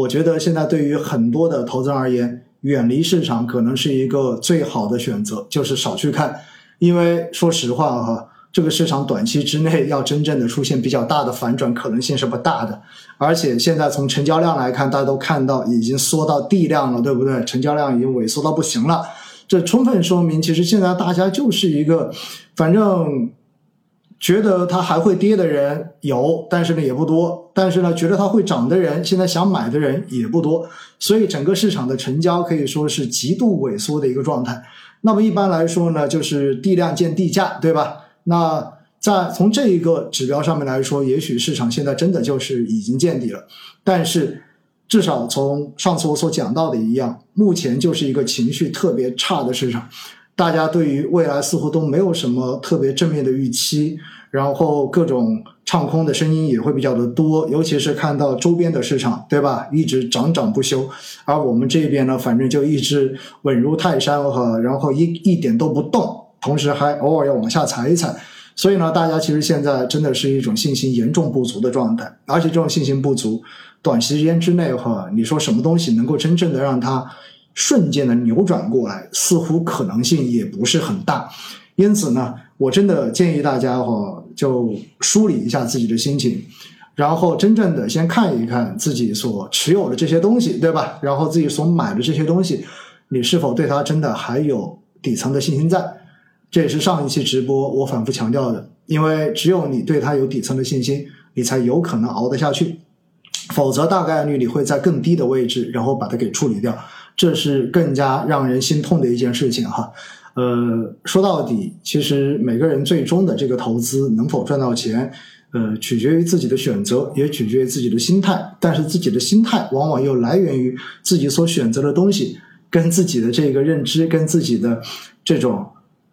我觉得现在对于很多的投资人而言，远离市场可能是一个最好的选择，就是少去看。因为说实话哈，这个市场短期之内要真正的出现比较大的反转可能性是不大的。而且现在从成交量来看，大家都看到已经缩到地量了，对不对？成交量已经萎缩到不行了，这充分说明其实现在大家就是一个，反正。觉得它还会跌的人有，但是呢也不多。但是呢，觉得它会涨的人，现在想买的人也不多。所以整个市场的成交可以说是极度萎缩的一个状态。那么一般来说呢，就是地量见地价，对吧？那在从这一个指标上面来说，也许市场现在真的就是已经见底了。但是至少从上次我所讲到的一样，目前就是一个情绪特别差的市场。大家对于未来似乎都没有什么特别正面的预期，然后各种唱空的声音也会比较的多，尤其是看到周边的市场，对吧？一直涨涨不休，而我们这边呢，反正就一直稳如泰山哈，然后一一点都不动，同时还偶尔要往下踩一踩，所以呢，大家其实现在真的是一种信心严重不足的状态，而且这种信心不足，短时间之内哈，你说什么东西能够真正的让它。瞬间的扭转过来，似乎可能性也不是很大，因此呢，我真的建议大家哈，就梳理一下自己的心情，然后真正的先看一看自己所持有的这些东西，对吧？然后自己所买的这些东西，你是否对它真的还有底层的信心在？这也是上一期直播我反复强调的，因为只有你对它有底层的信心，你才有可能熬得下去，否则大概率你会在更低的位置，然后把它给处理掉。这是更加让人心痛的一件事情哈，呃，说到底，其实每个人最终的这个投资能否赚到钱，呃，取决于自己的选择，也取决于自己的心态。但是自己的心态往往又来源于自己所选择的东西，跟自己的这个认知，跟自己的这种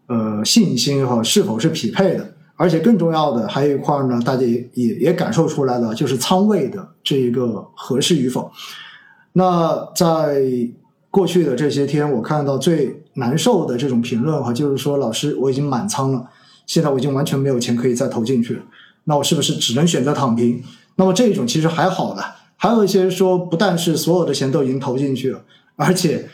呃信心哈是否是匹配的。而且更重要的还有一块呢，大家也也也感受出来了，就是仓位的这一个合适与否。那在过去的这些天，我看到最难受的这种评论哈，就是说老师我已经满仓了，现在我已经完全没有钱可以再投进去了，那我是不是只能选择躺平？那么这种其实还好了，还有一些说不但是所有的钱都已经投进去了，而且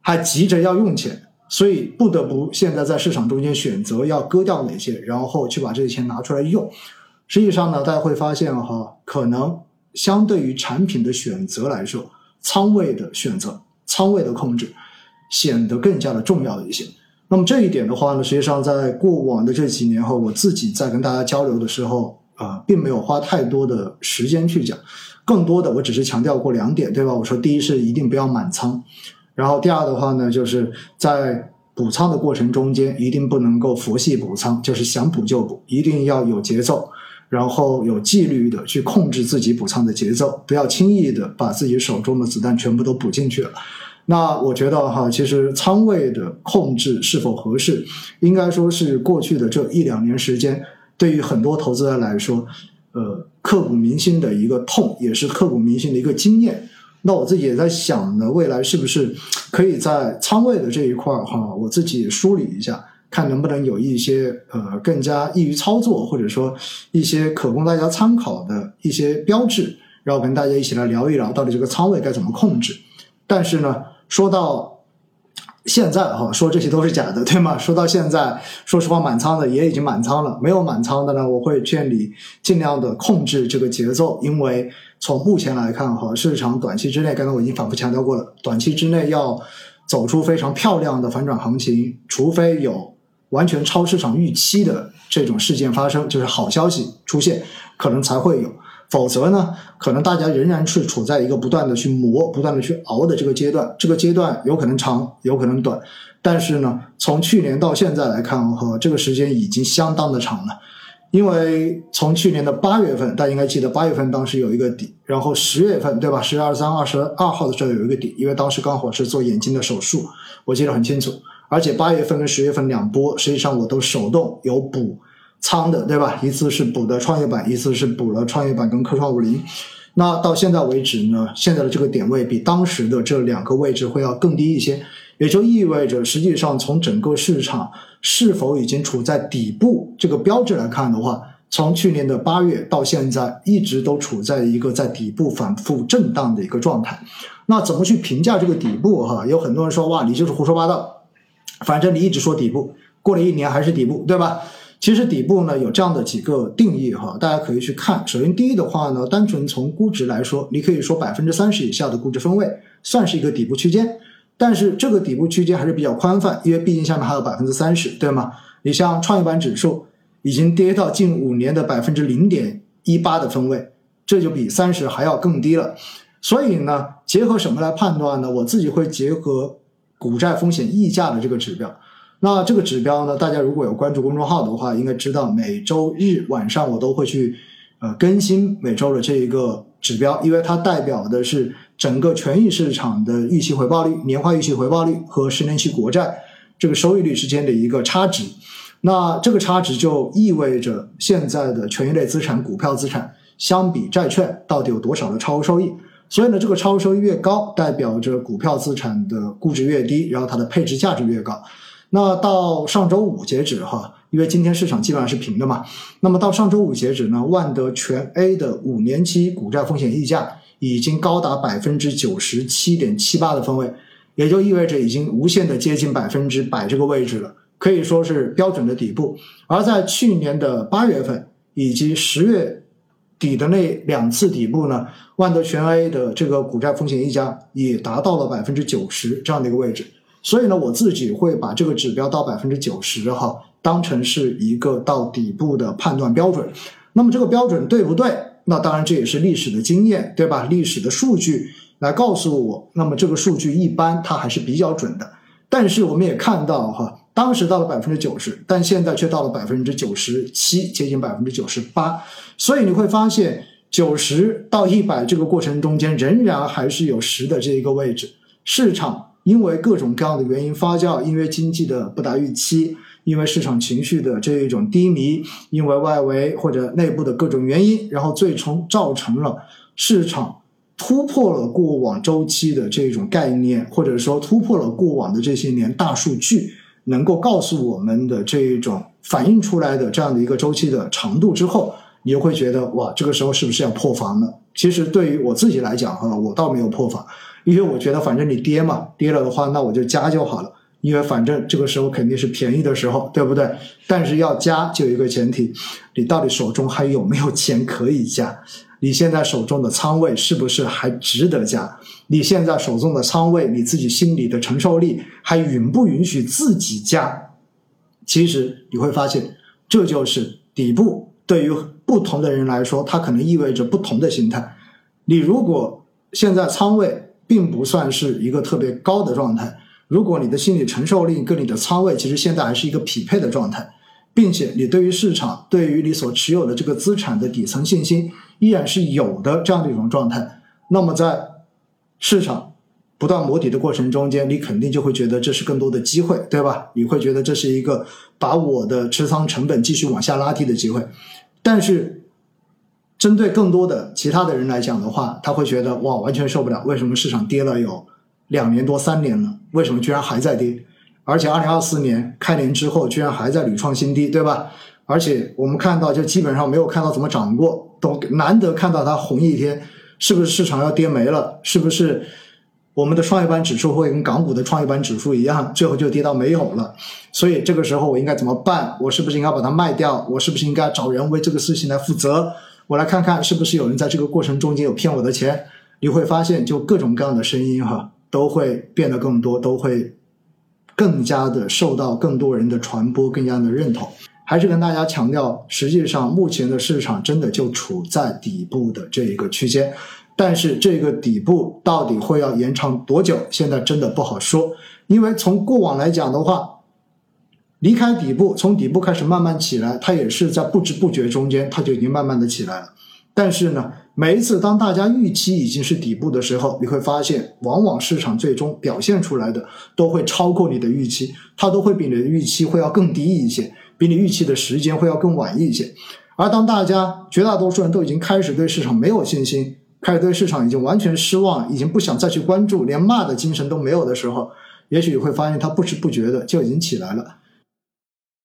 还急着要用钱，所以不得不现在在市场中间选择要割掉哪些，然后去把这些钱拿出来用。实际上呢，大家会发现哈，可能相对于产品的选择来说，仓位的选择。仓位的控制显得更加的重要一些。那么这一点的话呢，实际上在过往的这几年后，我自己在跟大家交流的时候啊，并没有花太多的时间去讲，更多的我只是强调过两点，对吧？我说第一是一定不要满仓，然后第二的话呢，就是在补仓的过程中间一定不能够佛系补仓，就是想补就补，一定要有节奏。然后有纪律的去控制自己补仓的节奏，不要轻易的把自己手中的子弹全部都补进去了。那我觉得哈，其实仓位的控制是否合适，应该说是过去的这一两年时间，对于很多投资人来说，呃，刻骨铭心的一个痛，也是刻骨铭心的一个经验。那我自己也在想呢，未来是不是可以在仓位的这一块儿哈，我自己梳理一下。看能不能有一些呃更加易于操作，或者说一些可供大家参考的一些标志，然后跟大家一起来聊一聊，到底这个仓位该怎么控制。但是呢，说到现在哈，说这些都是假的，对吗？说到现在，说实话，满仓的也已经满仓了，没有满仓的呢，我会劝你尽量的控制这个节奏，因为从目前来看哈，市场短期之内，刚刚我已经反复强调过了，短期之内要走出非常漂亮的反转行情，除非有。完全超市场预期的这种事件发生，就是好消息出现，可能才会有。否则呢，可能大家仍然是处在一个不断的去磨、不断的去熬的这个阶段。这个阶段有可能长，有可能短。但是呢，从去年到现在来看，哈，这个时间已经相当的长了。因为从去年的八月份，大家应该记得，八月份当时有一个底，然后十月份，对吧？十月二十三、二十二号的时候有一个底，因为当时刚好是做眼睛的手术，我记得很清楚。而且八月份跟十月份两波，实际上我都手动有补仓的，对吧？一次是补的创业板，一次是补了创业板跟科创五零。那到现在为止呢，现在的这个点位比当时的这两个位置会要更低一些，也就意味着，实际上从整个市场是否已经处在底部这个标志来看的话，从去年的八月到现在，一直都处在一个在底部反复震荡的一个状态。那怎么去评价这个底部？哈，有很多人说哇，你就是胡说八道，反正你一直说底部，过了一年还是底部，对吧？其实底部呢有这样的几个定义哈，大家可以去看。首先第一的话呢，单纯从估值来说，你可以说百分之三十以下的估值分位算是一个底部区间，但是这个底部区间还是比较宽泛，因为毕竟下面还有百分之三十，对吗？你像创业板指数已经跌到近五年的百分之零点一八的分位，这就比三十还要更低了。所以呢，结合什么来判断呢？我自己会结合股债风险溢价的这个指标。那这个指标呢？大家如果有关注公众号的话，应该知道每周日晚上我都会去呃更新每周的这一个指标，因为它代表的是整个权益市场的预期回报率、年化预期回报率和十年期国债这个收益率之间的一个差值。那这个差值就意味着现在的权益类资产、股票资产相比债券到底有多少的超额收益。所以呢，这个超额收益越高，代表着股票资产的估值越低，然后它的配置价值越高。那到上周五截止哈，因为今天市场基本上是平的嘛。那么到上周五截止呢，万德全 A 的五年期股债风险溢价已经高达百分之九十七点七八的分位，也就意味着已经无限的接近百分之百这个位置了，可以说是标准的底部。而在去年的八月份以及十月底的那两次底部呢，万德全 A 的这个股债风险溢价也达到了百分之九十这样的一个位置。所以呢，我自己会把这个指标到百分之九十哈，当成是一个到底部的判断标准。那么这个标准对不对？那当然这也是历史的经验，对吧？历史的数据来告诉我，那么这个数据一般它还是比较准的。但是我们也看到哈，当时到了百分之九十，但现在却到了百分之九十七，接近百分之九十八。所以你会发现，九十到一百这个过程中间，仍然还是有十的这一个位置，市场。因为各种各样的原因发酵，因为经济的不达预期，因为市场情绪的这一种低迷，因为外围或者内部的各种原因，然后最终造成了市场突破了过往周期的这种概念，或者说突破了过往的这些年大数据能够告诉我们的这一种反映出来的这样的一个周期的长度之后，你就会觉得哇，这个时候是不是要破防了？其实对于我自己来讲哈，我倒没有破防。因为我觉得反正你跌嘛，跌了的话，那我就加就好了。因为反正这个时候肯定是便宜的时候，对不对？但是要加就有一个前提，你到底手中还有没有钱可以加？你现在手中的仓位是不是还值得加？你现在手中的仓位，你自己心里的承受力还允不允许自己加？其实你会发现，这就是底部对于不同的人来说，它可能意味着不同的心态。你如果现在仓位，并不算是一个特别高的状态。如果你的心理承受力跟你的仓位其实现在还是一个匹配的状态，并且你对于市场、对于你所持有的这个资产的底层信心依然是有的这样的一种状态，那么在市场不断磨底的过程中间，你肯定就会觉得这是更多的机会，对吧？你会觉得这是一个把我的持仓成本继续往下拉低的机会，但是。针对更多的其他的人来讲的话，他会觉得哇，完全受不了！为什么市场跌了有两年多三年了？为什么居然还在跌？而且二零二四年开年之后，居然还在屡创新低，对吧？而且我们看到，就基本上没有看到怎么涨过，都难得看到它红一天，是不是市场要跌没了？是不是我们的创业板指数会跟港股的创业板指数一样，最后就跌到没有了？所以这个时候我应该怎么办？我是不是应该把它卖掉？我是不是应该找人为这个事情来负责？我来看看是不是有人在这个过程中间有骗我的钱？你会发现，就各种各样的声音哈，都会变得更多，都会更加的受到更多人的传播，更加的认同。还是跟大家强调，实际上目前的市场真的就处在底部的这一个区间，但是这个底部到底会要延长多久，现在真的不好说。因为从过往来讲的话。离开底部，从底部开始慢慢起来，它也是在不知不觉中间，它就已经慢慢的起来了。但是呢，每一次当大家预期已经是底部的时候，你会发现，往往市场最终表现出来的都会超过你的预期，它都会比你的预期会要更低一些，比你预期的时间会要更晚一些。而当大家绝大多数人都已经开始对市场没有信心，开始对市场已经完全失望，已经不想再去关注，连骂的精神都没有的时候，也许你会发现它不知不觉的就已经起来了。